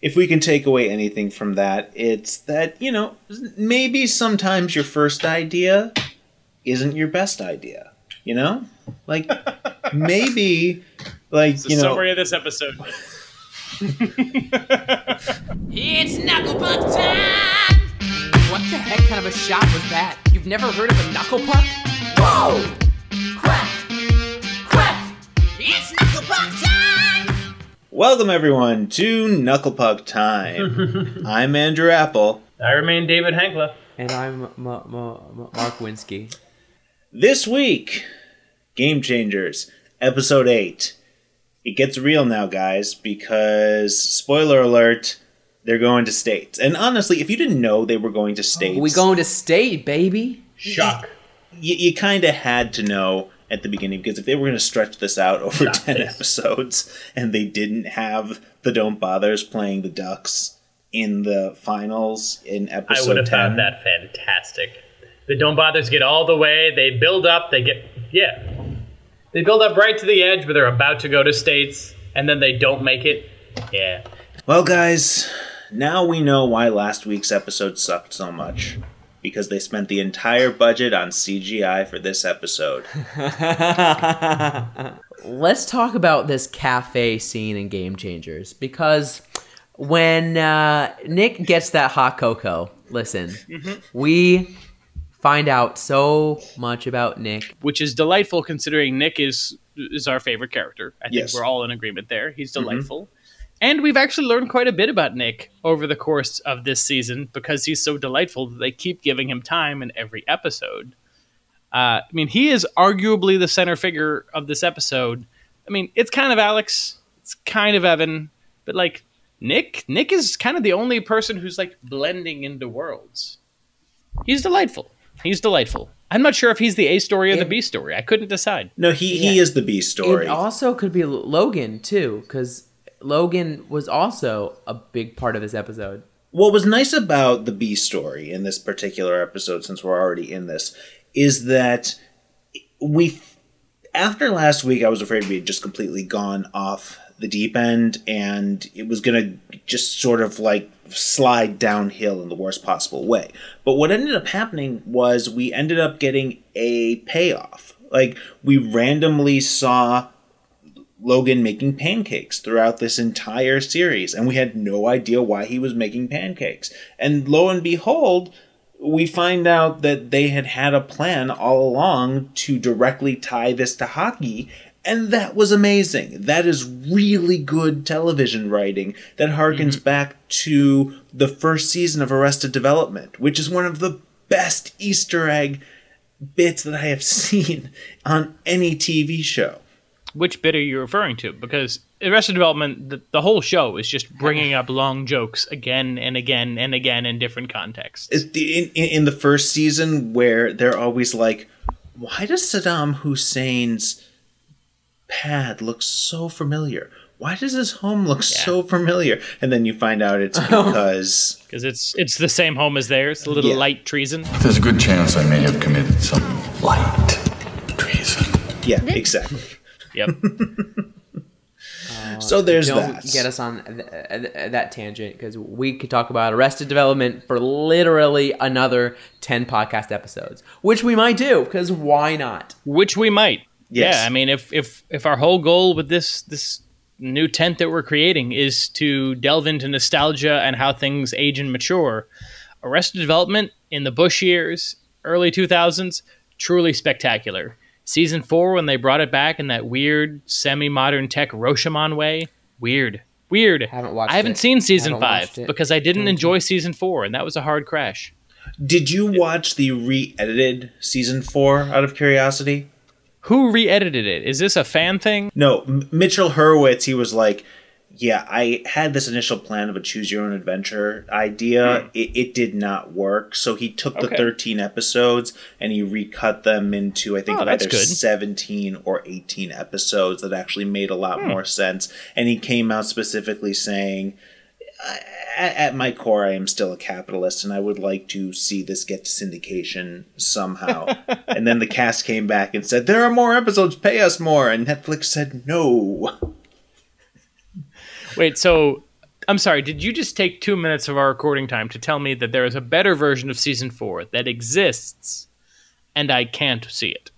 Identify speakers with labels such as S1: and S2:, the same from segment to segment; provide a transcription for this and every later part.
S1: if we can take away anything from that, it's that, you know, maybe sometimes your first idea isn't your best idea. You know? Like maybe like,
S2: It's
S1: you know,
S2: summary of this episode.
S3: It's knuckle puck time!
S4: What the heck kind of a shot was that? You've never heard of a knuckle puck?
S3: Whoa! Crack! Crack! It's knuckle puck time!
S1: Welcome everyone to Knuckle Puck Time. I'm Andrew Appel.
S2: I remain David Hankla.
S4: And I'm M- M- M- Marc Winski.
S1: This week, Game Changers, episode 8. It gets real now, guys, because, spoiler alert, they're going to States. And honestly, if you didn't know they were going to States,
S4: We going to state, baby.
S2: Shock.
S1: you, you kind of had to know at the beginning because if they were going to stretch this out over 10
S2: this.
S1: episodes and they didn't have the Don't Bothers playing the Ducks in the finals in episode I
S2: would have
S1: 10.
S2: found that fantastic. The Don't Bothers get all the way. They build up. They get yeah. They build up right to the edge where they're about to go to states, and then they don't make it. Yeah.
S1: Well, guys, now we know why last week's episode sucked so much. Because they spent the entire budget on CGI for this episode.
S4: Let's talk about this cafe scene in Game Changers because when uh, Nick gets that hot cocoa, listen, we find out so much about Nick.
S5: which is delightful considering Nick is is our favorite character. I think
S1: Yes.
S5: we're all in agreement there. He's delightful. And we've actually learned quite a bit about Nick over the course of this season because he's so delightful that they keep giving him time in every episode. Uh, I mean, he is arguably the center figure of this episode. I mean, it's kind of Alex, it's kind of Evan, but like Nick, Nick is kind of the only person who's like blending into worlds. He's delightful. He's delightful. I'm not sure if he's the A story or the B story. I couldn't decide.
S1: No, he, he
S4: Yeah.
S1: is the B story.
S4: It also could be Logan too, because Logan was also a big part of this episode.
S1: what was nice about the B story in this particular episode, since we're already in this, is that we, after last week, I was afraid we had just completely gone off the deep end and it was going to just sort of like slide downhill in the worst possible way. But what ended up happening was we ended up getting a payoff. Like, we randomly saw Logan making pancakes throughout this entire series, and we had no idea why he was making pancakes. And lo and behold, we find out that they had had a plan all along to directly tie this to hockey, and that was amazing. That is really good television writing that harkens mm-hmm. back to the first season of Arrested Development, which is one of the best Easter egg bits that I have seen on any TV show.
S5: Which bit are you referring to? Because Arrested Development, the, the whole show is just bringing up long jokes again and again and again in different contexts.
S1: The- in, in, in the first season where they're always like, why does Saddam Hussein's pad look so familiar? Why does his home look so familiar? And then you find out it's because
S5: Because it's it's the same home as theirs, a little
S1: Yeah.
S5: light treason.
S6: There's a good chance I may have committed some light treason.
S1: yeah, exactly.
S5: Yep.
S1: Uh, so there's
S4: Don't
S1: that.
S4: get us on th- th- that tangent because we could talk about Arrested Development for literally another ten podcast episodes, which we might do because why not?
S5: Which we might.
S1: Yes.
S5: Yeah, I mean if if if our whole goal with this this new tent that we're creating is to delve into nostalgia and how things age and mature, Arrested Development in the Bush years, early 2000s, truly spectacular. Season 4 when they brought it back in that weird semi-modern tech Rashomon way, weird. Weird.
S4: Haven't watched
S5: I haven't
S4: it.
S5: seen season
S4: Haven't
S5: 5 because I didn't enjoy season 4 and that was a hard crash.
S1: Did you watch the re-edited season four? Out of curiosity.
S5: Who re-edited it? Is this a fan thing?
S1: No, M- Mitchell Hurwitz. He was like, "Yeah, I had this initial plan of a choose your own adventure idea. It, it did not work, so he took the
S5: Hmm.
S1: Thirteen episodes and he recut them into I think
S5: Oh,
S1: either
S5: good.
S1: seventeen or eighteen episodes that actually made a lot
S5: Hmm.
S1: more sense. And he came out specifically saying." At, at my core, I am still a capitalist, and I would like to see this get to syndication somehow. and then the cast came back and said, "There are more episodes. Pay us more." And Netflix said, "No."
S5: Wait, so I'm sorry. Did you just take two minutes of our recording time to tell me that there is a better version of season four that exists, and I can't see it?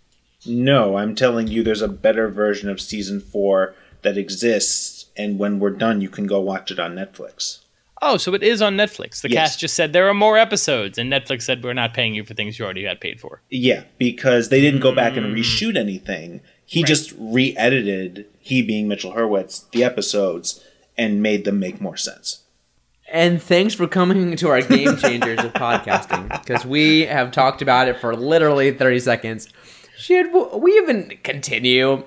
S1: No, I'm telling you, there's a better version of season four that exists, and when we're done, you can go watch it on Netflix.
S5: Oh, so it is on Netflix. The
S1: Yes.
S5: cast just said there are more episodes, and Netflix said we're not paying you for things you already had paid for.
S1: Yeah, because they didn't go back and mm. reshoot anything. He just re-edited, he being Mitchell Hurwitz, the episodes and made them make more sense.
S4: And thanks for coming to our game changers of podcasting because we have talked about it for literally 30 seconds. Should we even continue?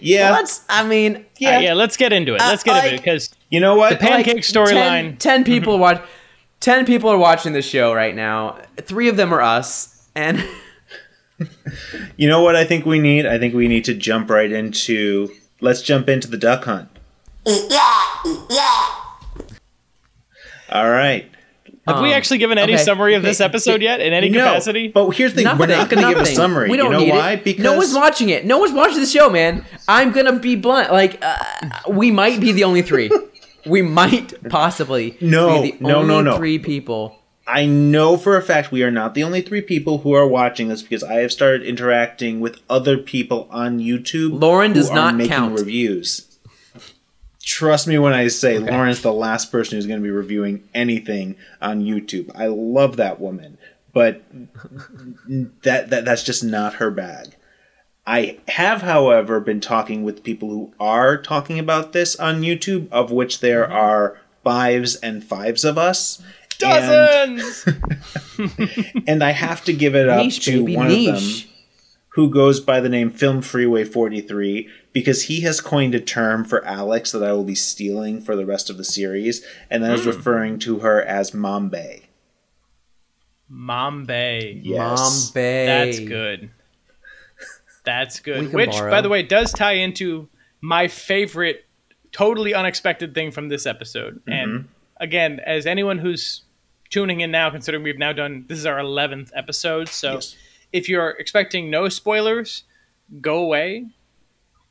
S1: Yeah,
S4: Let's, I mean,
S5: Yeah, Uh, yeah. Let's get into it. Let's get into it because
S1: you know what?
S5: The pancake
S4: like,
S5: storyline.
S4: 10, 10 people watch 10 people are watching the show right now. 3 of them are us and
S1: You know what I think we need? I think we need to jump right into. Let's jump into the duck hunt. All right.
S5: have we
S4: Um,
S5: actually given any
S4: okay,
S5: summary of this episode yet in any
S1: no,
S5: capacity?
S1: but here's the thing: we're not going to give a summary.
S4: We don't
S1: you know
S4: need
S1: why?
S4: It.
S1: Because
S4: no one's watching it. No one's watching the show, man. I'm gonna be blunt. Like, uh, we might be the only three. we might possibly
S1: No,
S4: be the
S1: no,
S4: only
S1: no, no.
S4: three people.
S1: I know for a fact we are not the only three people who are watching this because I have started interacting with other people on YouTube.
S4: Lauren
S1: who
S4: does
S1: are
S4: not
S1: making
S4: count.
S1: reviews. Trust me when I say Lauren's the last person who's going to be reviewing anything on YouTube. I love that woman, but that, that that's just not her bag. I have, however, been talking with people who are talking about this on YouTube, of which there
S4: Mm-hmm.
S1: are fives and fives of us.
S5: Dozens.
S1: and I have to give it up
S4: Niche,
S1: to
S4: baby,
S1: one of them
S4: niche.
S1: who goes by the name Film Freeway 43 because he has coined a term for Alex that I will be stealing for the rest of the series, and that is
S4: Hmm.
S1: referring to her as Mom Bay.
S5: Mom
S1: Yes.
S4: Mom Bay.
S5: That's good. That's good. Which,
S4: borrow.
S5: by the way, does tie into my favorite, totally unexpected thing from this episode.
S1: Mm-hmm.
S5: And again, as anyone who's tuning in now, considering we've now done this is our eleventh episode, so
S1: Yes.
S5: if you're expecting no spoilers, go away.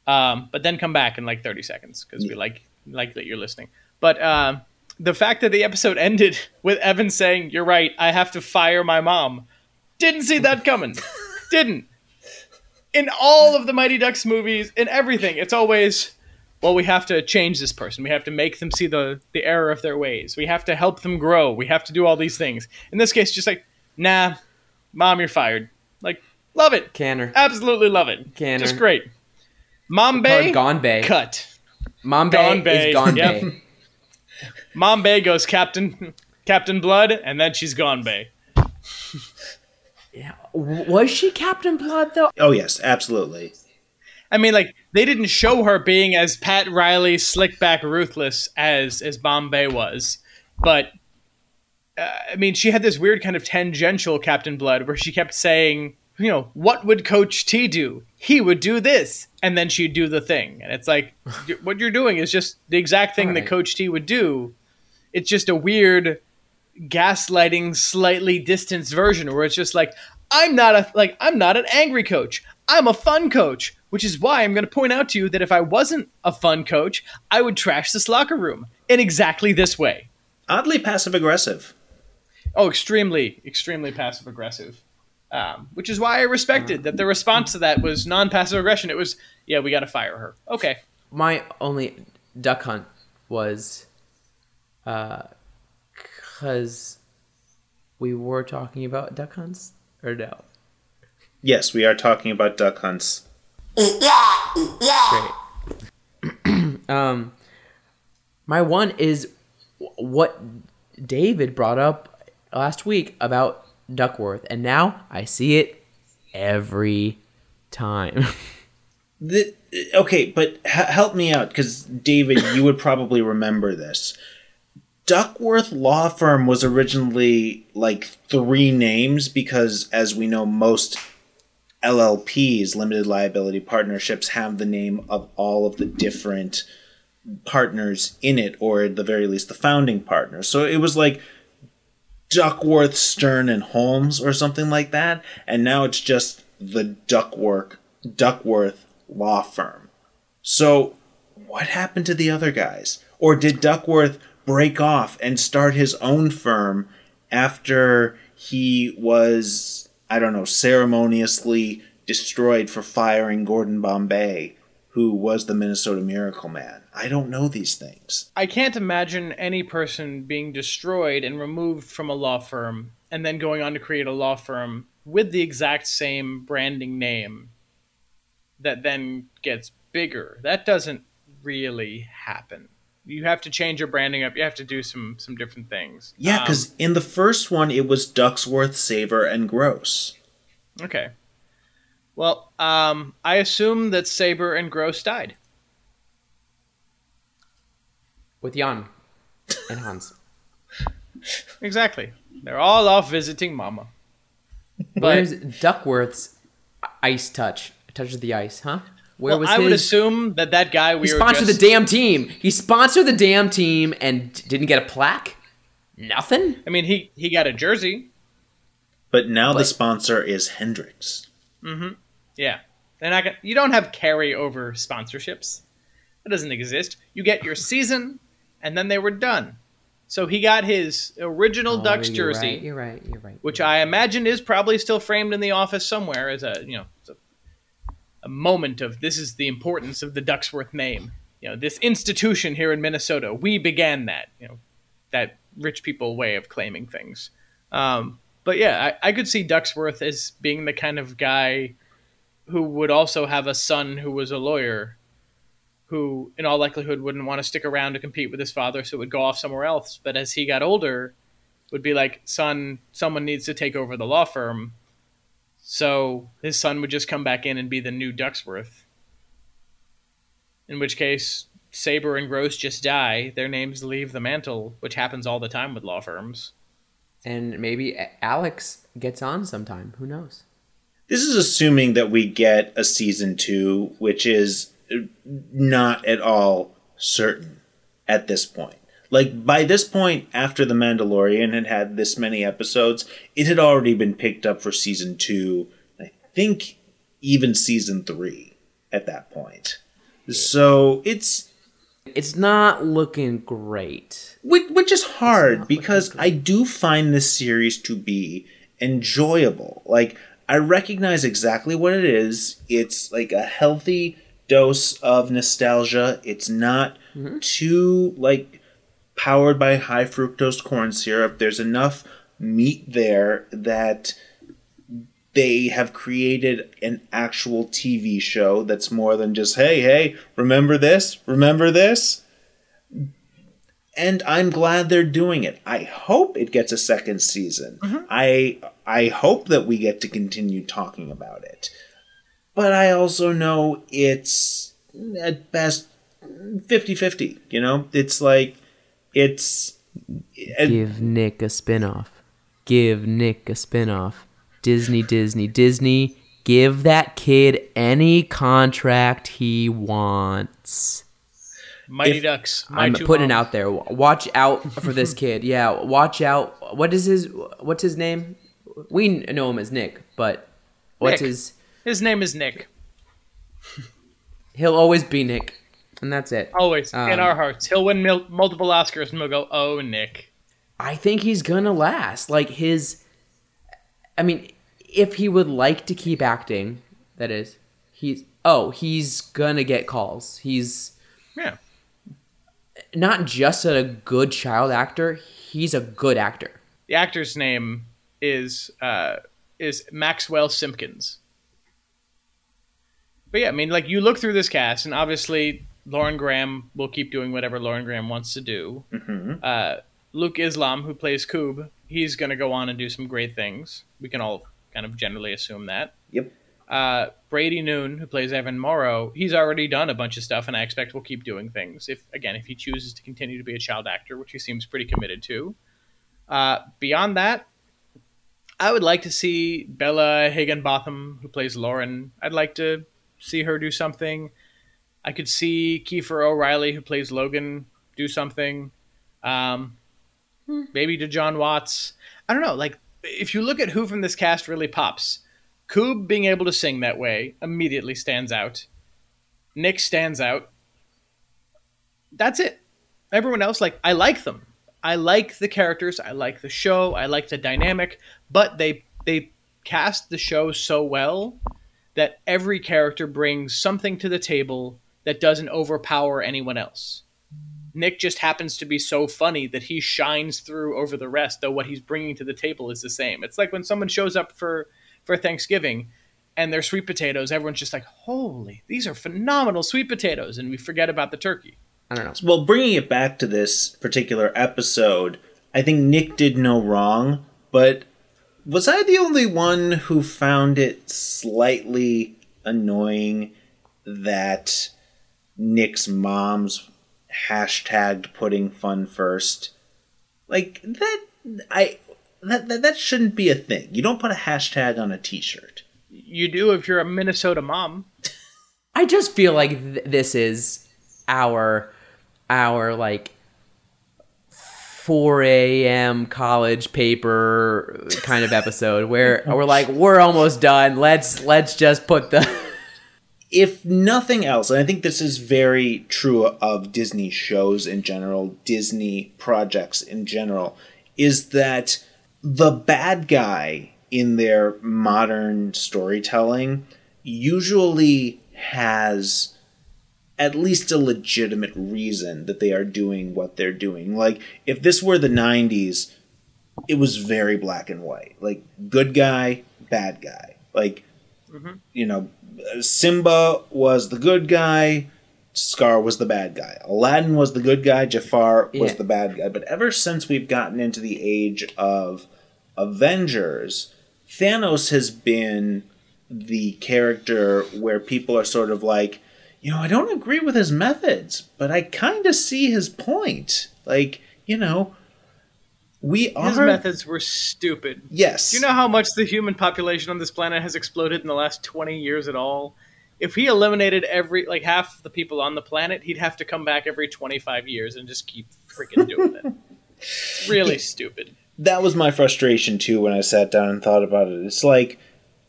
S5: Um, but then come back in like 30 seconds because we like like that you're listening. But um, the fact that the episode ended with Evan saying, "You're right, I have to fire my mom," didn't see that coming. didn't. In all of the Mighty Ducks movies, in everything, it's always, well, we have to change this person. We have to make them see the the error of their ways. We have to help them grow. We have to do all these things. In this case, just like, nah, mom, you're fired. Like, love it.
S4: Canner.
S5: Absolutely love it.
S4: Canner.
S5: Just great. Mom
S4: Or Gone Bay.
S5: cut.
S4: Mom Bay,
S5: Gone Bay,
S4: is Gone
S5: yep.
S4: Bay.
S5: Mom Bay goes Captain Captain Blood, and then she's gone Bay.
S4: Yeah. Was she Captain Blood though?
S1: Oh, yes, absolutely.
S5: I mean, like they didn't show her being as Pat Riley, slick back, ruthless as as Bombay was, but uh, I mean, she had this weird kind of tangential Captain Blood where she kept saying, you know, what would Coach T do? He would do this, and then she'd do the thing, and it's like what you're doing is just the exact thing that Coach T would do. It's just a weird gaslighting, slightly distanced version where it's just like I'm not a like I'm not an angry coach. I'm a fun coach, which is why I'm going to point out to you that if I wasn't a fun coach, I would trash this locker room in exactly this way.
S1: Oddly passive aggressive.
S5: Oh, extremely, extremely passive aggressive. Um, which is why I respected that the response to that was non passive aggression. It was, yeah, we got to fire her. Okay.
S4: My only duck hunt was uh cuz we were talking about duck hunts or no.
S1: Yes, we are talking about duck hunts.
S4: Great. um, my one is what David brought up last week about Duckworth, and now I see it every time.
S1: The, okay, but h- help me out because David, you would probably remember this. Duckworth Law Firm was originally like three names because, as we know, most LLPs, limited liability partnerships, have the name of all of the different partners in it, or at the very least, the founding partners. So it was like Duckworth, Stern, and Holmes, or something like that. And now it's just the Duckworth, Duckworth Law Firm. So, what happened to the other guys? Or did Duckworth break off and start his own firm after he was, I don't know, ceremoniously destroyed for firing Gordon Bombay, who was the Minnesota Miracle Man. I don't know these things.
S5: I can't imagine any person being destroyed and removed from a law firm and then going on to create a law firm with the exact same branding name that then gets bigger. That doesn't really happen. You have to change your branding up. You have to do some some different things.
S1: Yeah,
S5: Um,
S1: because in the first one, it was Ducksworth, Saber, and Gross.
S5: okay. Well, um, I assume that Saber and Gross died.
S4: with Jan and Hans.
S5: Exactly. They're all off visiting Mama. But
S4: Where's Duckworth's ice touch? Touches the ice, huh? Where
S5: well,
S4: was
S5: I
S4: his?
S5: would assume that that guy we
S4: he
S5: were
S4: sponsored
S5: just,
S4: the damn team. He sponsored the damn team and didn't get a plaque. Nothing.
S5: I mean, he he got a jersey.
S1: But now the sponsor is Hendrix.
S5: Yeah, they're not gonna, You don't have carryover sponsorships. That doesn't exist. You get your season, and then they were done. So he got his original Ducks
S4: Oh, you're
S5: jersey,
S4: Right, you're right. You're right.
S5: which I imagine is probably still framed in the office somewhere as a you know a, a moment of this is the importance of the Ducksworth name. You know, this institution here in Minnesota, we began that. You know, that rich people way of claiming things. Um, but yeah, I, I could see Ducksworth as being the kind of guy who would also have a son who was a lawyer, who in all likelihood wouldn't want to stick around to compete with his father, so would go off somewhere else. But as he got older, would be like, son, someone needs to take over the law firm. So his son would just come back in and be the new Ducksworth. In which case, Saber and Gross just die. Their names leave the mantle, which happens all the time with law firms.
S4: And maybe Alex gets on sometime. Who knows?
S1: This is assuming that we get a season two, which is not at all certain at this point. Like, by this point, after The Mandalorian had had this many episodes, it had already been picked up for season two, I think even season three at that point. So it's
S4: It's not looking great.
S1: which, which is hard because I do find this series to be enjoyable. Like I recognize exactly what it is. It's like a healthy dose of nostalgia. It's not mm-hmm. too like powered by high fructose corn syrup. There's enough meat there that they have created an actual TV show that's more than just hey hey remember this remember this and I'm glad they're doing it. I hope it gets a second season. Mm-hmm. I I hope that we get to continue talking about it. But I also know it's at best 50-50, you know? It's like it's and-
S4: Give Nick a spin-off. Give Nick a spin-off. Disney, Disney, Disney. Give that kid any contract he wants.
S5: Mighty
S1: If-
S5: Ducks. My
S4: I'm
S5: two
S4: putting it out there. Watch out for this kid. Yeah, watch out. What is his? What's his name? We know him as Nick, but what's
S5: Nick.
S4: his?
S5: His name is Nick.
S4: He'll always be Nick, and that's it.
S5: Always in
S4: Um,
S5: our hearts. He'll win mil- multiple Oscars and we'll go, oh, Nick.
S4: I think he's gonna last. Like his, I mean, if he would like to keep acting, that is, he's oh, he's gonna get calls. He's
S5: Yeah.
S4: Not just a good child actor; he's a good actor.
S5: The actor's name is uh, is Maxwell Simkins. But yeah, I mean, like you look through this cast, and obviously Lauren Graham will keep doing whatever Lauren Graham wants to do. Uh, Luke Islam, who plays Koob, he's going to go on and do some great things. We can all kind of generally assume that.
S1: yep.
S5: Uh, Brady Noon, who plays Evan Morrow, he's already done a bunch of stuff, and I expect will keep doing things. If again, if he chooses to continue to be a child actor, which he seems pretty committed to. Uh, beyond that, I would like to see Bella Higginbotham, who plays Lauren. I'd like to see her do something. I could see Kiefer O'Reilly, who plays Logan, do something. Um, maybe De'Jon Watts. I don't know. Like, if you look at who from this cast really pops, Koob being able to sing that way immediately stands out. Nick stands out. That's it. everyone else, like I like them. I like the characters. I like the show. I like the dynamic. But they they cast the show so well that every character brings something to the table that doesn't overpower anyone else. Nick just happens to be so funny that he shines through over the rest, though what he's bringing to the table is the same. It's like when someone shows up for for Thanksgiving and they're sweet potatoes, everyone's just like, "Holy, these are phenomenal sweet potatoes," and we forget about the turkey.
S4: I don't know.
S1: Well, bringing it back to this particular episode, I think Nick did no wrong, but was I the only one who found it slightly annoying that Nick's mom's hashtagged putting fun first? Like that I that, that that shouldn't be a thing. You don't put a hashtag on a t-shirt.
S5: You do if you're a Minnesota mom.
S4: I just feel like th- this is our our like 4 a.m. college paper kind of episode where we're like we're almost done. Let's let's just put the
S1: if nothing else, and I think this is very true of Disney shows in general, Disney projects in general, is that the bad guy in their modern storytelling usually has at least a legitimate reason that they are doing what they're doing. Like, if this were the 90s, it was very black and white. Like, good guy, bad guy. Like, mm-hmm. you know, Simba was the good guy, Scar was the bad guy. Aladdin was the good guy, Jafar was
S4: Yeah.
S1: the bad guy. But ever since we've gotten into the age of Avengers, Thanos has been the character where people are sort of like, you know, I don't agree with his methods, but I kind of see his point. Like, you know, we are
S5: His methods were stupid.
S1: Yes.
S5: Do you know how much the human population on this planet has exploded in the last 20 years at all? If he eliminated every, like half the people on the planet, he'd have to come back every 25 years and just keep freaking doing it. It's really stupid.
S1: That was my frustration too when I sat down and thought about it. It's like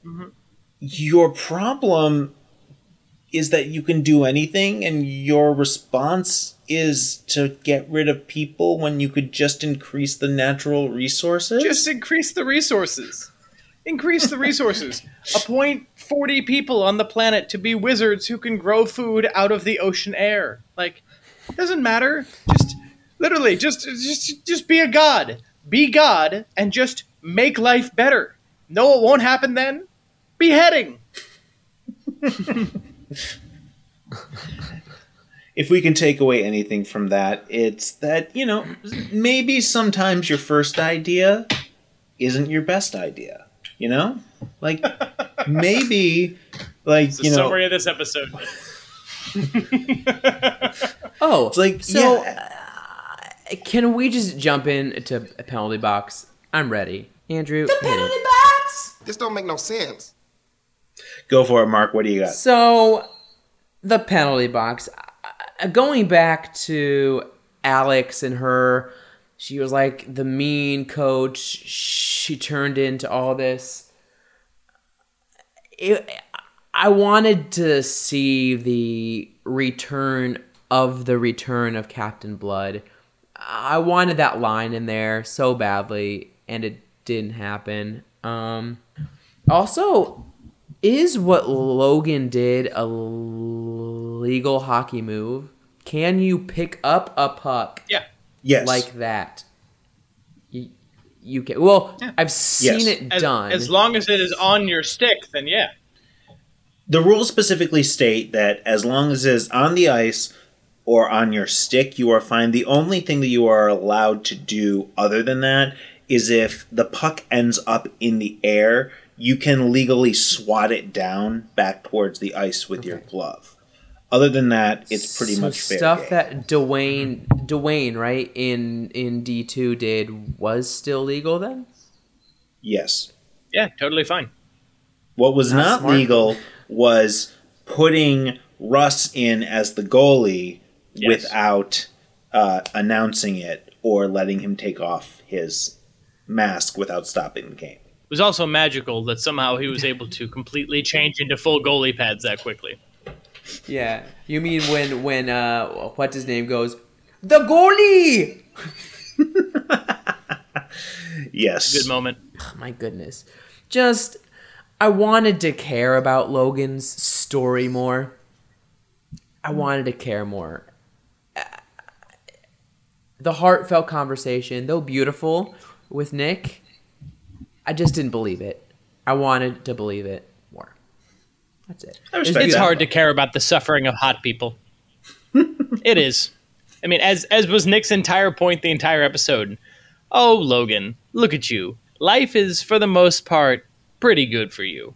S1: mm-hmm. your problem is that you can do anything and your response is to get rid of people when you could just increase the natural resources.
S5: Just increase the resources. Increase the resources. Appoint 40 people on the planet to be wizards who can grow food out of the ocean air. Like, doesn't matter. Just literally just just just be a god. Be god and just make life better. No, it won't happen then? Beheading.
S1: if we can take away anything from that, it's that, you know, maybe sometimes your first idea isn't your best idea. You know? Like maybe like
S5: The
S1: you know
S5: summary of this episode.
S4: Oh,
S1: it's like
S4: so
S1: yeah,
S4: uh, can we just jump in to a penalty box? I'm ready. Andrew, hit it.
S7: This don't make no sense.
S1: go for it, Mark. What do you got?
S4: So, the penalty box. uh, Going back to Alex and her, she was like the mean coach. She turned into all this. It, I wanted to see the return of the return of Captain Blood. I wanted that line in there so badly, and it didn't happen. Um, also, is what Logan did a legal hockey move? Can you pick up a puck
S5: Yeah.
S1: Yes.
S4: like that? You, you can. Well, I've seen
S1: Yes.
S4: it
S5: As,
S4: done.
S5: as long as it is on your stick, then yeah.
S1: the rules specifically state that as long as it is on the ice or on your stick, you are fine. The only thing that you are allowed to do other than that is if the puck ends up in the air, you can legally swat it down back towards the ice with your glove. Other than that, it's pretty
S4: So
S1: much fair
S4: stuff
S1: game.
S4: that Dwayne Dwayne right in in D two did was still legal then.
S1: yes.
S5: Yeah, totally fine.
S1: What was
S4: Not
S1: not legal was putting Russ in as the goalie
S5: Yes.
S1: without uh, announcing it or letting him take off his mask without stopping the game.
S5: It was also magical that somehow he was able to completely change into full goalie pads that quickly.
S4: Yeah, you mean when when uh what's his name goes? the goalie.
S1: Yes.
S5: Good moment.
S4: my goodness. Just I wanted to care about Logan's story more. I wanted to care more. The heartfelt conversation, though beautiful with Nick, I just didn't believe it. I wanted to believe it more. That's it. It's
S5: It's
S1: that.
S5: hard to care about the suffering of hot people. it is. I mean, as as was Nick's entire point the entire episode. Oh, Logan, look at you. Life is, for the most part, pretty good for you.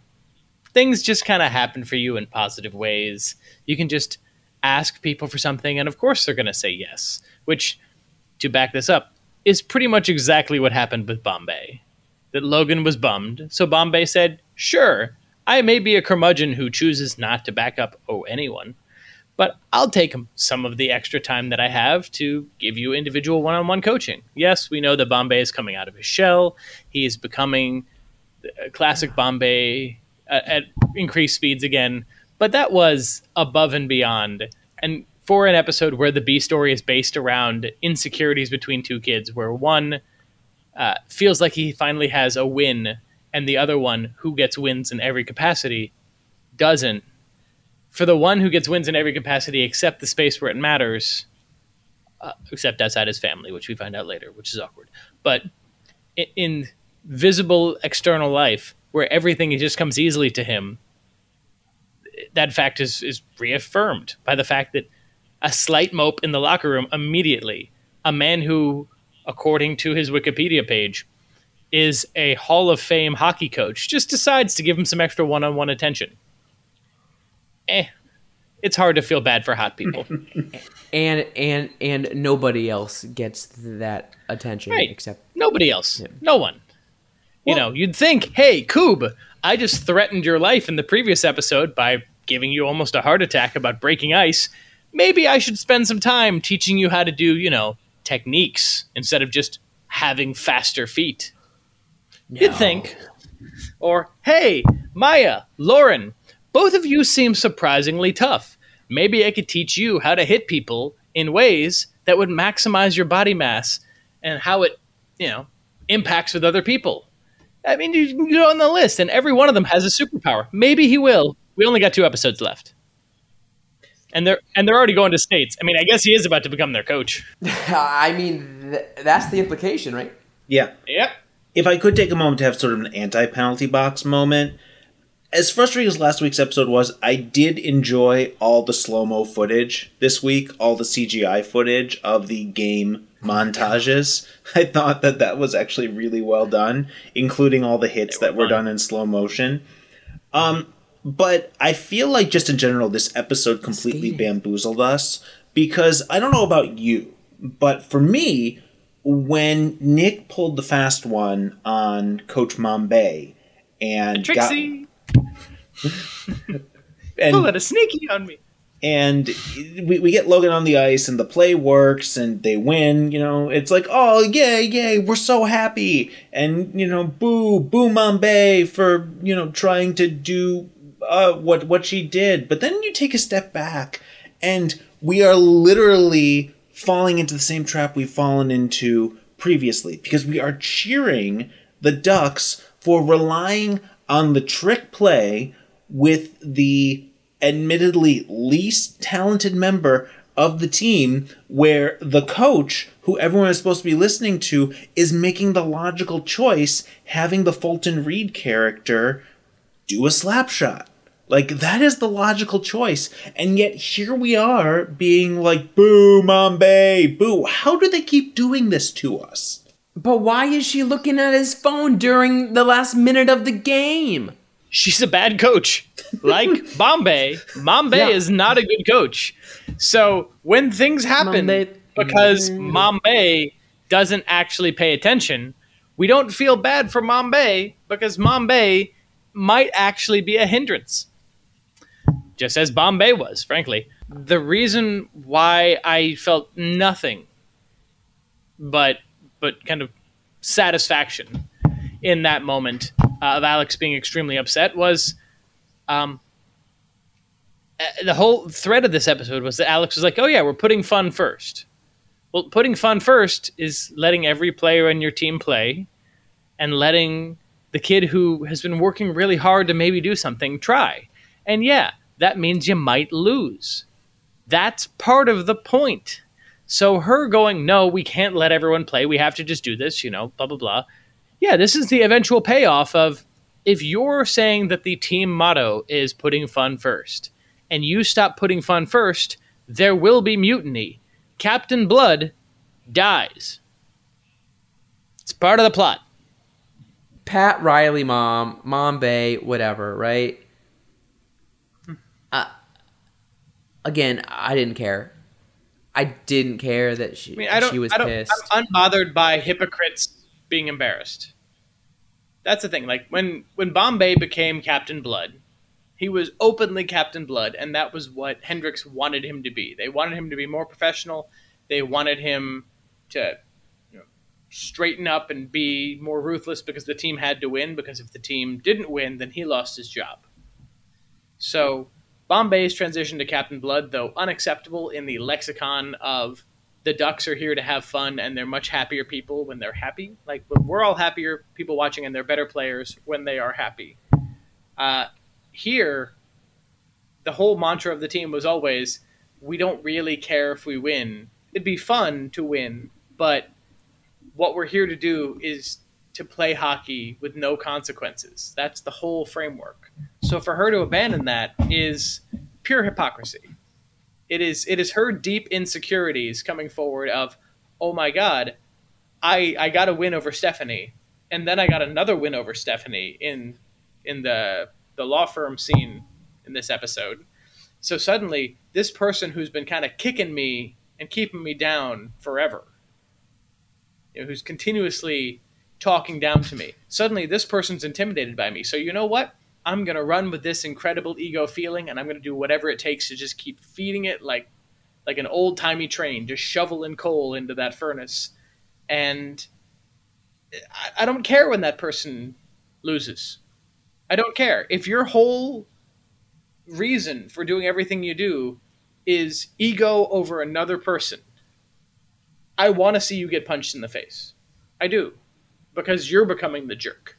S5: Things just kind of happen for you in positive ways. You can just ask people for something, and of course they're going to say yes. Which, to back this up, is pretty much exactly what happened with Bombay. That Logan was bummed, so Bombay said, Sure, I may be a curmudgeon who chooses not to back up oh anyone, but I'll take some of the extra time that I have to give you individual one on one coaching. Yes, we know that Bombay is coming out of his shell. He is becoming a uh, classic Bombay at, at increased speeds again, but that was above and beyond. And for an episode where the B story is based around insecurities between two kids, where one uh, feels like he finally has a win, and the other one, who gets wins in every capacity, doesn't. For the one who gets wins in every capacity except the space where it matters, uh, except outside his family, which we find out later, which is awkward. But in, in visible external life, where everything just comes easily to him, that fact is, is reaffirmed by the fact that a slight mope in the locker room immediately, a man who, according to his Wikipedia page, is a Hall of Fame hockey coach, just decides to give him some extra one on one attention. Eh. It's hard to feel bad for hot people.
S4: And and and nobody else gets that attention
S5: Right.
S4: except
S5: Nobody else. No one. You know, you'd think, hey, Koob, I just threatened your life in the previous episode by giving you almost a heart attack about breaking ice. Maybe I should spend some time teaching you how to do, you know, techniques instead of just having faster feet. You'd think. Or, hey, Maya, Lauren, both of you seem surprisingly tough. Maybe I could teach you how to hit people in ways that would maximize your body mass and how it, you know, impacts with other people. I mean, you can go on the list, and every one of them has a superpower. Maybe he will. We only got two episodes left, and they're and they're already going to states. I mean, I guess he is about to become their coach.
S4: I mean th- that's the implication, right?
S1: Yeah.
S5: Yep.
S1: If I could take a moment to have sort of an anti penalty box moment, as frustrating as last week's episode was, I did enjoy all the slow mo footage this week, all the CGI footage of the game montages. I thought that that was actually really well done, including all the hits
S5: were
S1: that were
S5: fun.
S1: done in slow motion. Um, but I feel like just in general, this episode completely bamboozled us because I don't know about you, but for me, when Nick pulled the fast one on Coach Mombay and got, and
S5: pull a sneaky on me.
S1: and we, we get Logan on the ice and the play works and they win, you know, it's like, oh, yay, yay, we're so happy. And, you know, boo, boo Mombay for, you know, trying to do uh, what, what she did. But then you take a step back and we are literally falling into the same trap we've fallen into previously because we are cheering the Ducks for relying on the trick play with the admittedly least talented member of the team where the coach who everyone is supposed to be listening to is making the logical choice having the Fulton Reed character do a slap shot like that is the logical choice and yet here we are being like boo Mombay boo how do they keep doing this to us
S4: But why is she looking at his phone during the last minute of the game?
S5: she's a bad coach. Like Bombay, Bombay
S4: Yeah.
S5: is not a good coach. So when things happen
S4: Bombay-
S5: because Bombay doesn't actually pay attention, we don't feel bad for Bombay because Bombay might actually be a hindrance. Just as Bombay was, frankly. The reason why I felt nothing but but kind of satisfaction in that moment uh, of Alex being extremely upset was um, uh, the whole thread of this episode was that Alex was like, "Oh yeah, we're putting fun first. Well, putting fun first is letting every player in your team play and letting the kid who has been working really hard to maybe do something try. And yeah, that means you might lose. That's part of the point. So her going, no, we can't let everyone play. We have to just do this, you know, blah, blah, blah. Yeah, this is the eventual payoff of if you're saying that the team motto is putting fun first and you stop putting fun first, there will be mutiny. Captain Blood dies. It's part of the plot.
S4: Pat Riley mom, mom Bay, whatever, right? Uh, again, I didn't care. I didn't care that she
S5: I mean, I don't,
S4: she was
S5: I don't,
S4: pissed.
S5: I'm unbothered by hypocrites being embarrassed. That's the thing. Like when when Bombay became Captain Blood, he was openly Captain Blood, and that was what Hendrix wanted him to be. They wanted him to be more professional. They wanted him to you know, straighten up and be more ruthless because the team had to win. Because if the team didn't win, then he lost his job. So Bombay's transition to Captain Blood, though unacceptable in the lexicon of the Ducks are here to have fun and they're much happier people when they're happy. Like we're all happier people watching and they're better players when they are happy. Uh, here, the whole mantra of the team was always, we don't really care if we win. It'd be fun to win, but what we're here to do is to play hockey with no consequences. That's the whole framework. So for her to abandon that is pure hypocrisy. It is it is her deep insecurities coming forward of, oh my god, I I got a win over Stephanie, and then I got another win over Stephanie in in the the law firm scene in this episode. So suddenly, this person who's been kind of kicking me and keeping me down forever, you know, who's continuously talking down to me, suddenly this person's intimidated by me. So you know what? I'm gonna run with this incredible ego feeling, and I'm gonna do whatever it takes to just keep feeding it like like an old timey train, just shoveling coal into that furnace. And I, I don't care when that person loses. I don't care. If your whole reason for doing everything you do is ego over another person, I want to see you get punched in the face. I do. Because you're becoming the jerk.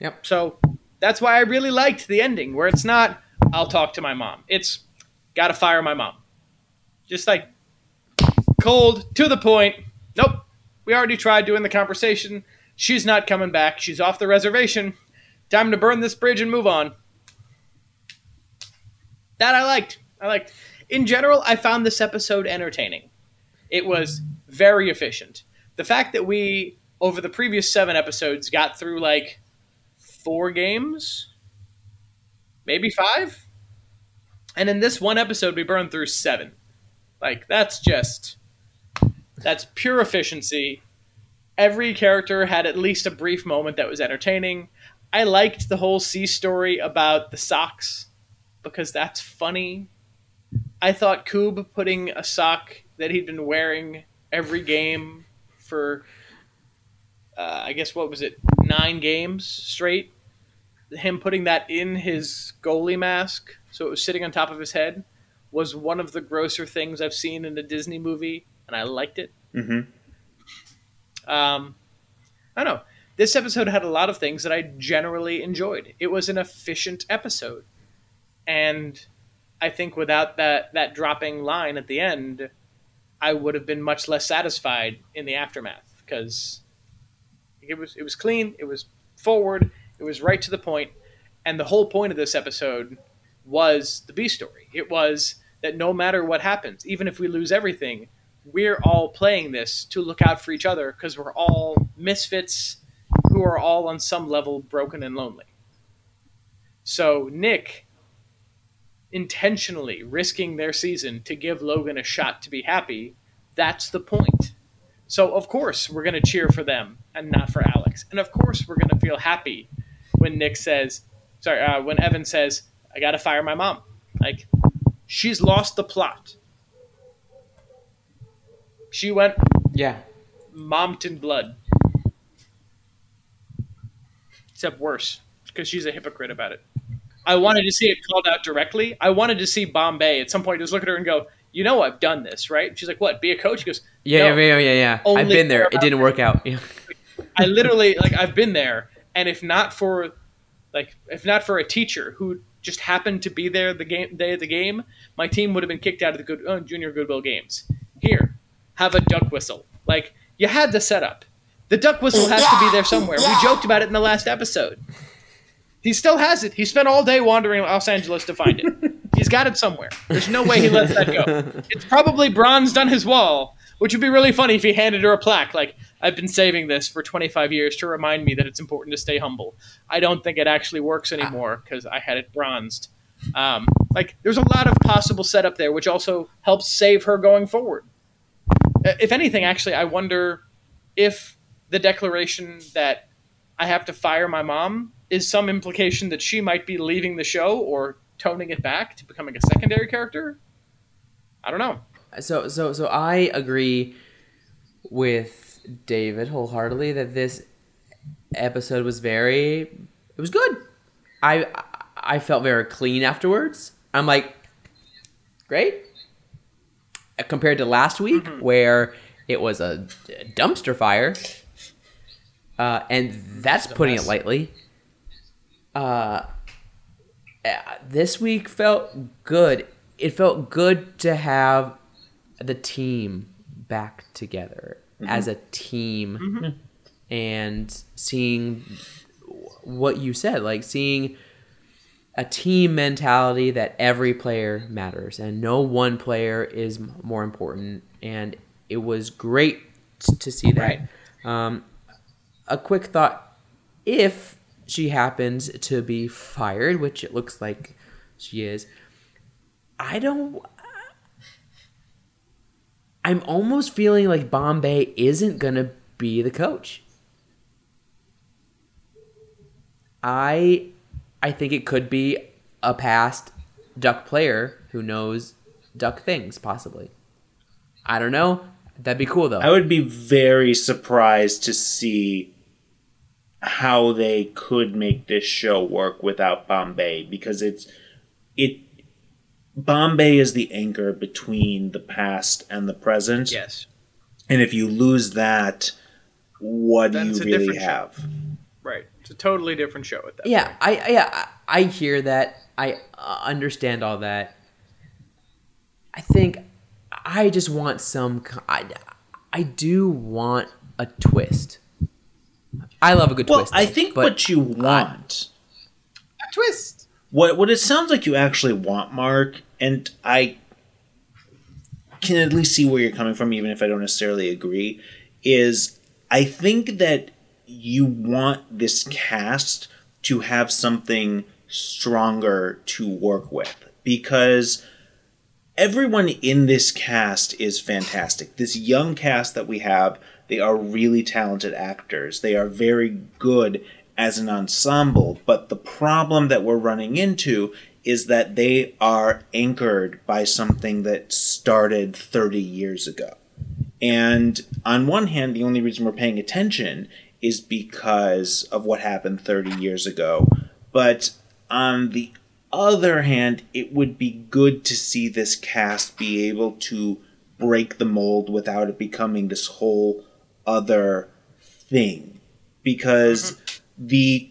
S4: Yep.
S5: So that's why I really liked the ending, where it's not, I'll talk to my mom. It's, gotta fire my mom. Just like, cold, to the point. Nope. We already tried doing the conversation. She's not coming back. She's off the reservation. Time to burn this bridge and move on. That I liked. I liked. In general, I found this episode entertaining. It was very efficient. The fact that we, over the previous seven episodes, got through like four games, maybe five, and in this one episode, we burned through seven. Like, that's just. That's pure efficiency. Every character had at least a brief moment that was entertaining. I liked the whole C story about the socks because that's funny. I thought Koob putting a sock that he'd been wearing every game for, uh, I guess, what was it, nine games straight? Him putting that in his goalie mask so it was sitting on top of his head was one of the grosser things I've seen in a Disney movie, and I liked it.
S1: Mhm.
S5: Um, I don't know. This episode had a lot of things that I generally enjoyed. It was an efficient episode, and I think without that that dropping line at the end, I would have been much less satisfied in the aftermath because it was it was clean, it was forward, it was right to the point. and the whole point of this episode was the B story. It was that no matter what happens, even if we lose everything, we're all playing this to look out for each other because we're all misfits who are all on some level broken and lonely. So Nick intentionally risking their season to give Logan a shot to be happy, that's the point. So of course we're going to cheer for them and not for Alex. And of course we're going to feel happy when Nick says, sorry, uh, when Evan says, I got to fire my mom. Like she's lost the plot. She went
S4: Yeah.
S5: Mompton blood. Except worse, because she's a hypocrite about it. I wanted to see it called out directly. I wanted to see Bombay at some point just look at her and go, you know I've done this, right? She's like, what? Be a coach? He goes,
S4: Yeah,
S5: "No,
S4: yeah, yeah, yeah, yeah. I've been there. It didn't work out. Yeah.
S5: I literally like I've been there, and if not for like if not for a teacher who just happened to be there the game day of the game, my team would have been kicked out of the good uh, junior goodwill games. Here, have a duck whistle. Like you had the setup. The duck whistle has to be there somewhere. We joked about it in the last episode. He still has it. He spent all day wandering Los Angeles to find it. He's got it somewhere. There's no way he lets that go. It's probably bronzed on his wall, which would be really funny if he handed her a plaque like, I've been saving this for 25 years to remind me that it's important to stay humble. I don't think it actually works anymore because I had it bronzed. Um, like, there's a lot of possible setup there, which also helps save her going forward. Uh, If anything, actually, I wonder if the declaration that I have to fire my mom is some implication that she might be leaving the show or toning it back to becoming a secondary character. I don't know.
S4: So so so I agree with David wholeheartedly that this episode was very it was good. I I felt very clean afterwards. I'm like great. Compared to last week where it was a dumpster fire. Uh, and that's putting it lightly. Uh, uh, this week felt good. It felt good to have the team back together as a team and seeing what you said, like seeing a team mentality that every player matters and no one player is more important. And it was great to see that. Um, a quick thought if she happens to be fired, which it looks like she is, I don't. I'm almost feeling like Bombay isn't going to be the coach. I I think it could be a past duck player who knows duck things possibly. I don't know. That'd be cool though.
S1: I would be very surprised to see how they could make this show work without Bombay because it's it Bombay is the anchor between the past and the present.
S5: Yes.
S1: And if you lose that, what
S5: Then
S1: do you really
S5: different show.
S1: have?
S5: Right. It's a totally different show at that.
S4: yeah, I I- yeah, I I hear that. I uh, understand all that. I think I just want some I I do want a twist. I love a good
S1: Well,
S4: twist.
S1: I think
S4: but
S1: what you want
S5: A twist.
S1: what what it sounds like you actually want, Marc, and I can at least see where you're coming from, even if I don't necessarily agree, is I think that you want this cast to have something stronger to work with because everyone in this cast is fantastic. This young cast that we have, they are really talented actors. They are very good as an ensemble, but the problem that we're running into is that they are anchored by something that started 30 years ago. And on one hand, the only reason we're paying attention is because of what happened 30 years ago. But on the other hand, it would be good to see this cast be able to break the mold without it becoming this whole other thing. Because mm-hmm. the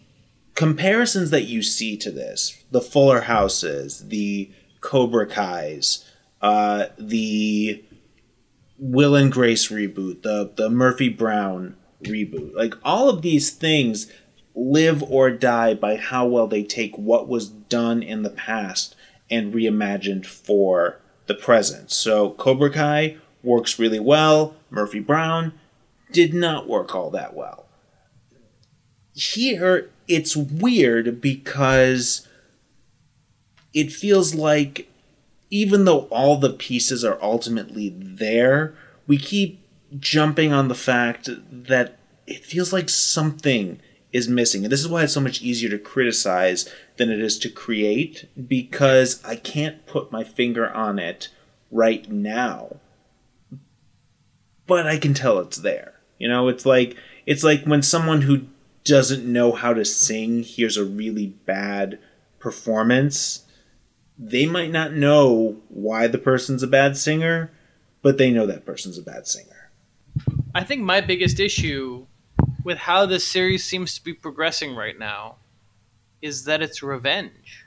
S1: comparisons that you see to this, the Fuller Houses, the Cobra Kai's, uh, the Will and Grace reboot, the the Murphy Brown reboot, like all of these things live or die by how well they take what was done in the past and reimagined for the present. So Cobra Kai works really well. Murphy Brown did not work all that well. Here, it's weird because it feels like even though all the pieces are ultimately there, we keep jumping on the fact that it feels like something is missing. And this is why it's so much easier to criticize than it is to create because I can't put my finger on it right now. But I can tell it's there. You know, it's like it's like when someone who doesn't know how to sing hears a really bad performance they might not know why the person's a bad singer, but they know that person's a bad singer.
S5: I think my biggest issue with how this series seems to be progressing right now is that it's revenge.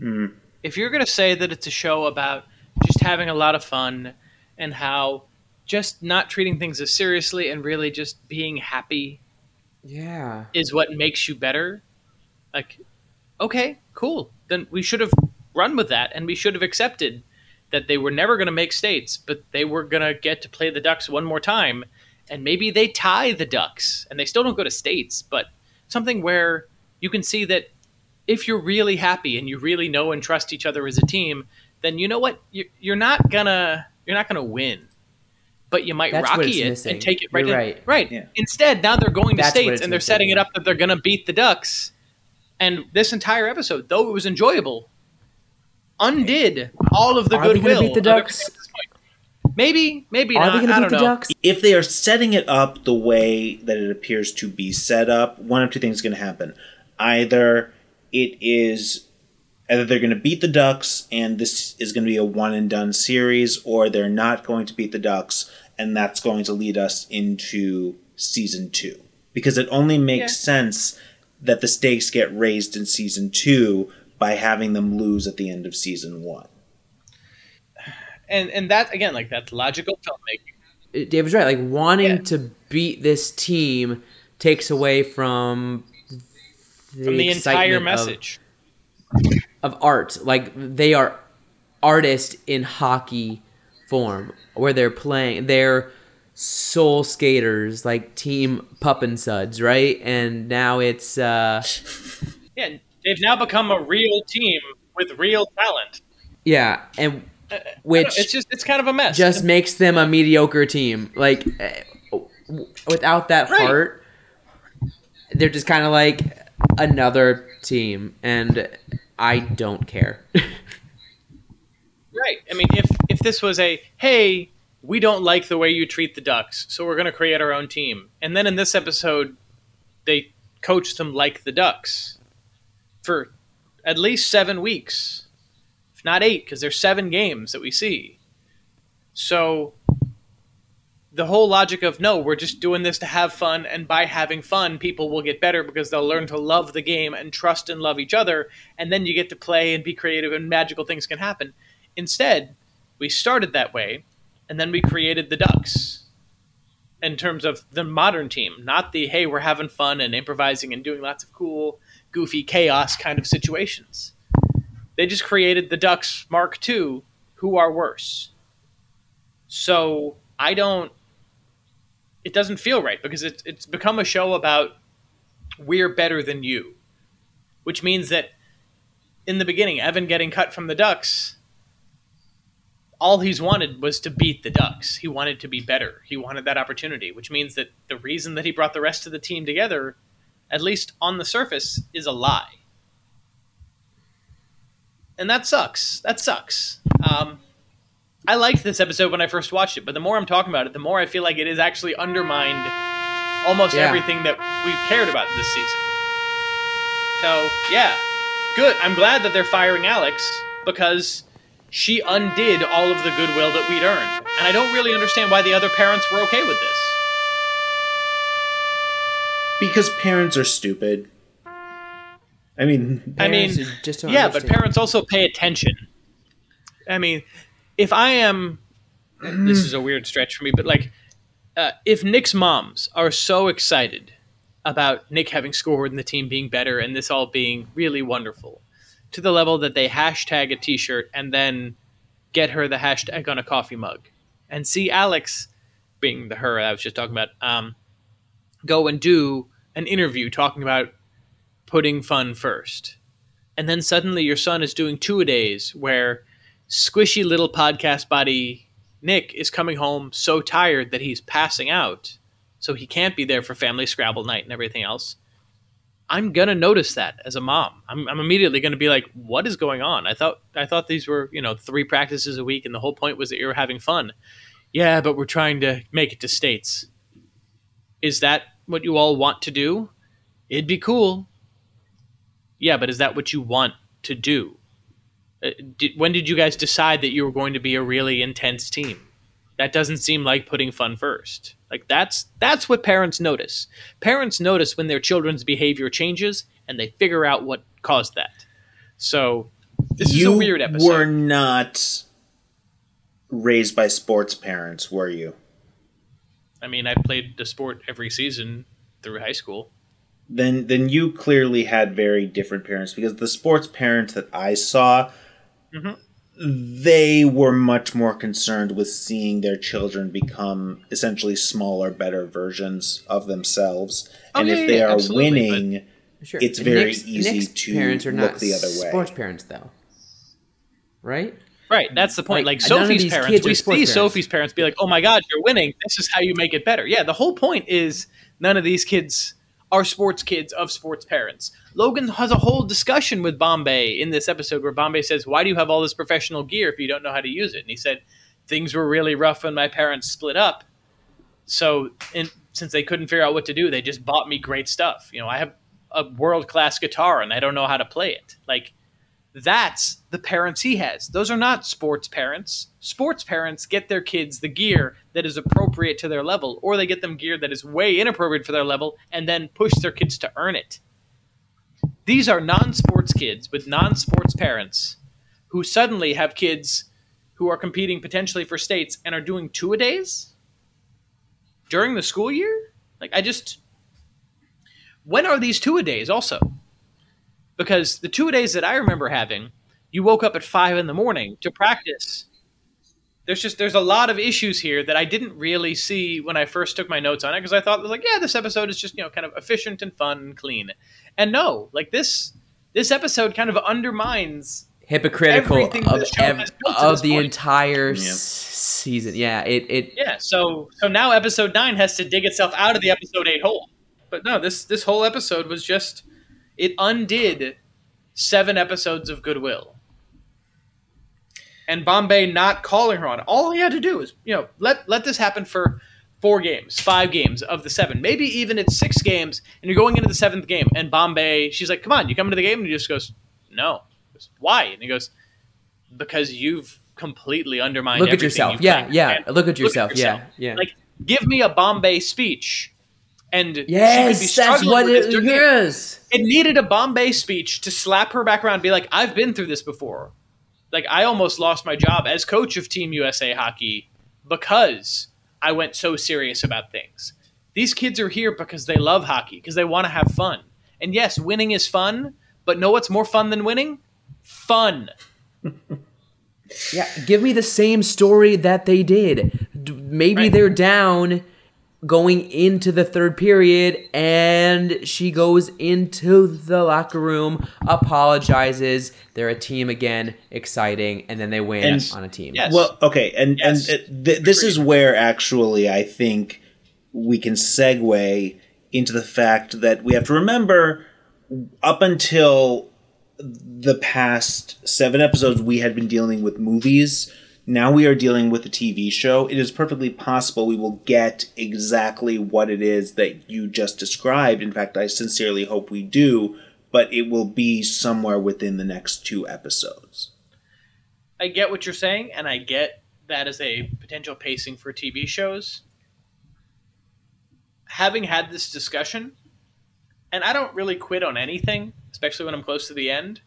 S5: Hmm. If you're going to say that it's a show about just having a lot of fun and how just not treating things as seriously and really just being happy
S4: Yeah.
S5: is what makes you better, like, okay, cool. Then we should have run with that and we should have accepted that they were never going to make states, but they were going to get to play the Ducks one more time. And maybe they tie the Ducks and they still don't go to states, but something where you can see that if you're really happy and you really know and trust each other as a team, then you know what? You're, not gonna you're not gonna win, but you might
S4: That's
S5: rocky it
S4: missing.
S5: and take it right
S4: You're
S5: in.
S4: right.
S5: Right.
S1: Yeah.
S5: Instead, now they're going to
S4: That's what
S5: states and they're
S4: missing,
S5: setting it up that they're gonna beat the Ducks. And this entire episode, though it was enjoyable, undid all of the
S4: Are they gonna
S5: goodwill.
S4: beat the Ducks?
S5: at this point. Maybe, maybe
S4: Are
S5: not.
S4: they going
S5: I
S4: to
S5: don't
S4: beat the
S5: know.
S4: Ducks?
S1: If they are setting it up the way that it appears to be set up, one of two things is going to happen. Either it is either they're going to beat the Ducks and this is going to be a one and done series, or they're not going to beat the Ducks and that's going to lead us into season two. Because it only makes sense that the stakes get raised in season two by having them lose at the end of season one.
S5: And and that again, like that's logical filmmaking.
S4: Uh, David's right. Like wanting
S5: Yeah.
S4: to beat this team takes away from the,
S5: From the entire
S4: excitement of-
S5: message.
S4: of art. Like they are artists in hockey form, where they're playing. They're soul skaters, like Team Pup and Suds, right? And now it's uh,
S5: Yeah, they've now become a real team with real talent.
S4: yeah, and
S5: know,
S4: which
S5: it's just it's kind of a mess.
S4: just makes them a mediocre team. Like eh, without that
S5: Right.
S4: heart, they're just kind of like another team, and I don't care.
S5: Right. I mean, if if this was a hey, we don't like the way you treat the Ducks, so we're going to create our own team, and then in this episode, they coached them like the Ducks for at least seven weeks, if not eight, because there's seven games that we see. So the whole logic of no, we're just doing this to have fun, and by having fun, people will get better because they'll learn to love the game and trust and love each other, and then you get to play and be creative, and magical things can happen. Instead, we started that way, and then we created the Ducks in terms of the modern team, not the hey, we're having fun and improvising and doing lots of cool, goofy chaos kind of situations. They just created the Ducks Mark II, who are worse. So I don't. It doesn't feel right because it's it's become a show about we're better than you, which means that in the beginning, Evan getting cut from the Ducks, all he's wanted was to beat the Ducks. He wanted to be better. He wanted that opportunity, which means that the reason that he brought the rest of the team together, at least on the surface, is a lie. And that sucks. That sucks. Um, I liked this episode when I first watched it, but the more I'm talking about it, the more I feel like it is actually undermined almost
S4: Yeah.
S5: everything that we've cared about this season. So, yeah, good. I'm glad that they're firing Alex because she undid all of the goodwill that we'd earned. And I don't really understand why the other parents were okay with this.
S1: Because parents are stupid. I mean,
S5: I mean,
S4: just don't
S5: yeah, but parents also pay attention. I mean, if I am, this is a weird stretch for me, but like, uh, if Nick's moms are so excited about Nick having scored and the team being better and this all being really wonderful, to the level that they hashtag a T-shirt and then get her the hashtag on a coffee mug, and see Alex, being the her I was just talking about, um, go and do an interview talking about putting fun first. And then suddenly your son is doing two a days where squishy little podcast body Nick is coming home so tired that he's passing out. So he can't be there for family Scrabble night and everything else. I'm gonna notice that as a mom. I'm, I'm immediately gonna be like, "What is going on?" I thought I thought these were you know three practices a week, and the whole point was that you were having fun. Yeah, but we're trying to make it to states. Is that what you all want to do? It'd be cool. Yeah, but is that what you want to do? Uh, did, when did you guys decide that you were going to be a really intense team? That doesn't seem like putting fun first. Like that's that's what parents notice. Parents notice when their children's behavior changes and they figure out what caused that. So this
S1: you
S5: is a weird episode.
S1: were not raised by sports parents, were you?
S5: I mean, I played the sport every season through high school.
S1: Then then you clearly had very different parents because the sports parents that I saw
S5: Mm-hmm.
S1: They were much more concerned with seeing their children become essentially smaller, better versions of themselves.
S5: Oh,
S1: and
S5: yeah,
S1: if they
S5: yeah,
S1: are winning,
S4: Sure.
S1: It's
S4: And
S1: very
S4: Nick's-
S1: easy
S4: Nick's
S1: to
S4: parents are
S1: look
S4: not
S1: the other way.
S4: Sports parents, though, right?
S5: Right, that's the point.
S4: Like,
S5: Like, Sophie's parents,
S4: kids
S5: we see
S4: parents.
S5: Sophie's parents be like, "Oh my God, you're winning! This is how you make it better." Yeah, the whole point is none of these kids are sports kids of sports parents. Logan has a whole discussion with Bombay in this episode where Bombay says, "Why do you have all this professional gear if you don't know how to use it?" And he said, "Things were really rough when my parents split up, so in, since they couldn't figure out what to do, they just bought me great stuff. You know, I have a world class guitar and I don't know how to play it. Like." That's the parents he has. Those are not sports parents. Sports parents get their kids the gear that is appropriate to their level, or they get them gear that is way inappropriate for their level and then push their kids to earn it. These are non sports kids with non sports parents who suddenly have kids who are competing potentially for states and are doing two a days during the school year? Like, I just. When are these two a days also? Because the two days that I remember having, you woke up at five in the morning to practice. There's just there's a lot of issues here that I didn't really see when I first took my notes on it because I thought it was like yeah this episode is just you know kind of efficient and fun and clean, and no like this this episode kind of undermines
S4: Hypocritical of
S5: this show
S4: ev-
S5: has built
S4: of
S5: this
S4: the
S5: point.
S4: entire
S1: Yeah.
S4: season. Yeah, it it
S5: yeah so so now episode nine has to dig itself out of the episode eight hole, but no this this whole episode was just it undid seven episodes of Goodwill. And Bombay not calling her on it. All he had to do is, you know, let let this happen for four games, five games of the seven. Maybe even it's six games, and you're going into the seventh game, and Bombay, she's like, "Come on, you come into the game," and he just goes, "No." Goes, Why? And he goes, "Because you've completely undermined."
S4: look at yourself. Yeah,
S5: claimed."
S4: yeah.
S5: And
S4: Look at yourself. Yeah, yeah.
S5: Like, give me a Bombay speech, and she could be
S4: yes, that's what it
S5: the-
S4: is.
S5: it needed a Bombay speech to slap her back around and be like, I've been through this before. Like, I almost lost my job as coach of Team USA hockey because I went so serious about things. These kids are here because they love hockey, because they want to have fun. And yes, winning is fun, but know what's more fun than winning? Fun.
S4: Yeah, give me the same story that they did. Maybe
S5: Right.
S4: they're down going into the third period and she goes into the locker room, apologizes, they're a team again, exciting, and then they win
S1: And-
S4: on a team.
S5: Yes.
S1: Well, okay, and
S5: Yes.
S1: and it, th- this is where actually I think we can segue into the fact that we have to remember up until the past seven episodes we had been dealing with movies. Now we are dealing with a TV show. It is perfectly possible we will get exactly what it is that you just described. In fact, I sincerely hope we do, but it will be somewhere within the next two episodes.
S5: I get what you're saying, and I get that as a potential pacing for TV shows. Having had this discussion, and I don't really quit on anything, especially when I'm close to the end.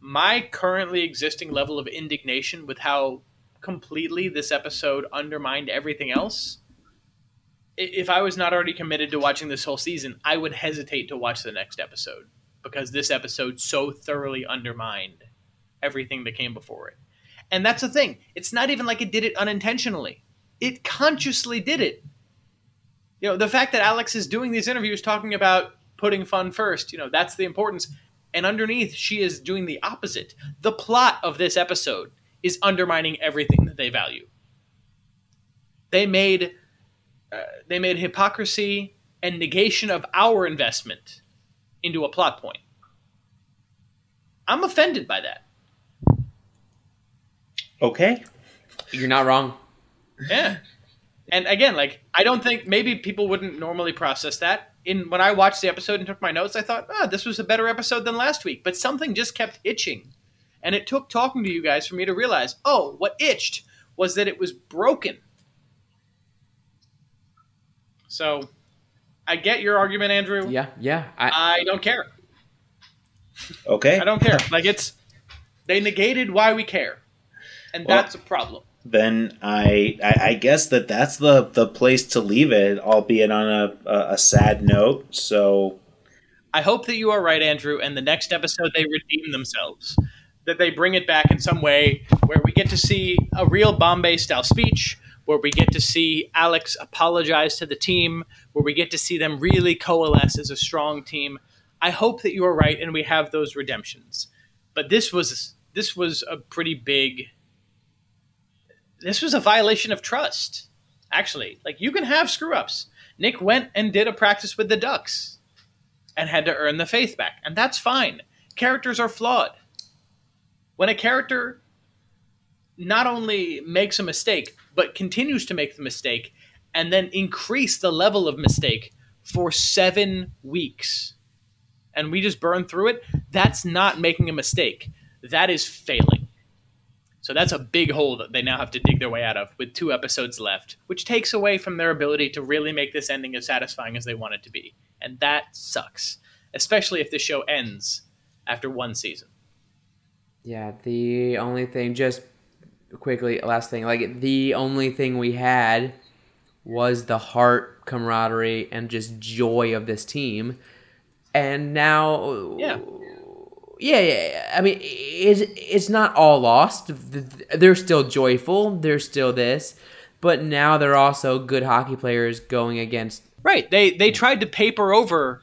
S5: My currently existing level of indignation with how completely this episode undermined everything else if I was not already committed to watching this whole season, I would hesitate to watch the next episode because this episode so thoroughly undermined everything that came before it. And that's the thing. It's not even like it did it unintentionally. It consciously did it. You know, the fact that Alex is doing these interviews talking about putting fun first, you know, that's the importance. And underneath, she is doing the opposite. The plot of this episode is undermining everything that they value. They made uh, they made hypocrisy and negation of our investment into a plot point. I'm offended by that.
S1: Okay.
S4: You're not wrong.
S5: Yeah. And again, like I don't think maybe people wouldn't normally process that. In when I watched the episode and took my notes, I thought, "Ah, this was a better episode than last week." But something just kept itching. And it took talking to you guys for me to realize, oh, what itched was that it was broken. So I get your argument, Andrew.
S4: Yeah, yeah. I,
S5: I don't care.
S1: Okay.
S5: I don't care. Like it's they negated why we care, and
S1: Well-
S5: that's a problem.
S1: Then I, I I guess that that's the the place to leave it, albeit on a a, a sad note. So
S5: I hope that you are right, Andrew, and the next episode they redeem themselves. That they bring it back in some way where we get to see a real Bombay style speech, where we get to see Alex apologize to the team, where we get to see them really coalesce as a strong team. I hope that you are right and we have those redemptions. But this was this was a pretty big this was a violation of trust. Actually, like you can have screw ups. Nick went and did a practice with the Ducks and had to earn the faith back. And that's fine. Characters are flawed. When a character not only makes a mistake, but continues to make the mistake and then increase the level of mistake for seven weeks, and we just burn through it, that's not making a mistake. That is failing. So that's a big hole that they now have to dig their way out of with two episodes left, which takes away from their ability to really make this ending as satisfying as they want it to be. And that sucks, especially if the show ends after one season.
S4: yeah. The only thing, just quickly, last thing, like the only thing we had was the heart, camaraderie, and just joy of this team. And now,
S5: Yeah.
S4: Yeah, yeah. I mean, it's it's not all lost. They're still joyful. They're still this, but now they're also good hockey players going against.
S5: Right. They they tried to paper over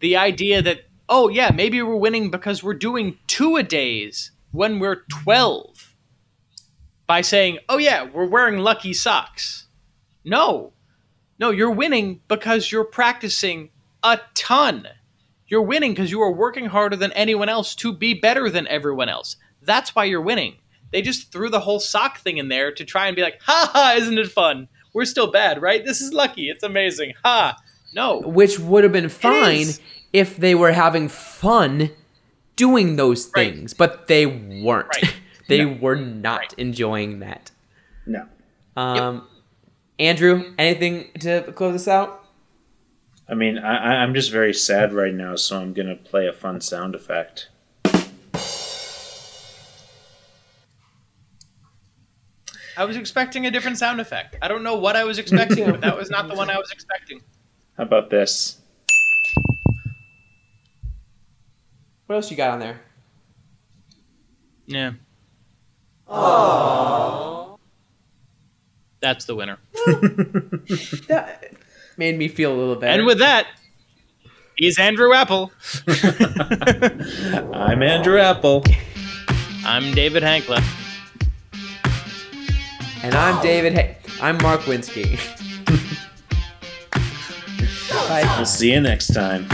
S5: the idea that oh yeah, maybe we're winning because we're doing two a days when we're 12 by saying, "Oh yeah, we're wearing lucky socks." No. No, you're winning because you're practicing a ton. You're winning because you are working harder than anyone else to be better than everyone else. That's why you're winning. They just threw the whole sock thing in there to try and be like, ha ha, isn't it fun? We're still bad, right? This is lucky. It's amazing. Ha. No.
S4: which would have been fine if they were having fun doing those
S5: Right.
S4: things, but they weren't.
S5: Right.
S4: they
S1: No.
S4: were not
S5: Right.
S4: enjoying that.
S1: no.
S4: Um, Andrew, anything to close this out?
S1: I mean, I, I- I'm just very sad right now, so I'm gonna play a fun sound effect.
S5: I was expecting a different sound effect. I don't know what I was expecting, but that was not the one I was expecting.
S1: How about this?
S4: What else you got on there?
S5: Yeah. Oh that's the winner.
S4: That made me feel a little better.
S5: And with that, he's Andrew Appel.
S1: I'm Andrew Appel.
S5: I'm David Hankla.
S4: and I'm David. Hey, I'm Marc Winski. Bye.
S1: We'll see you next time.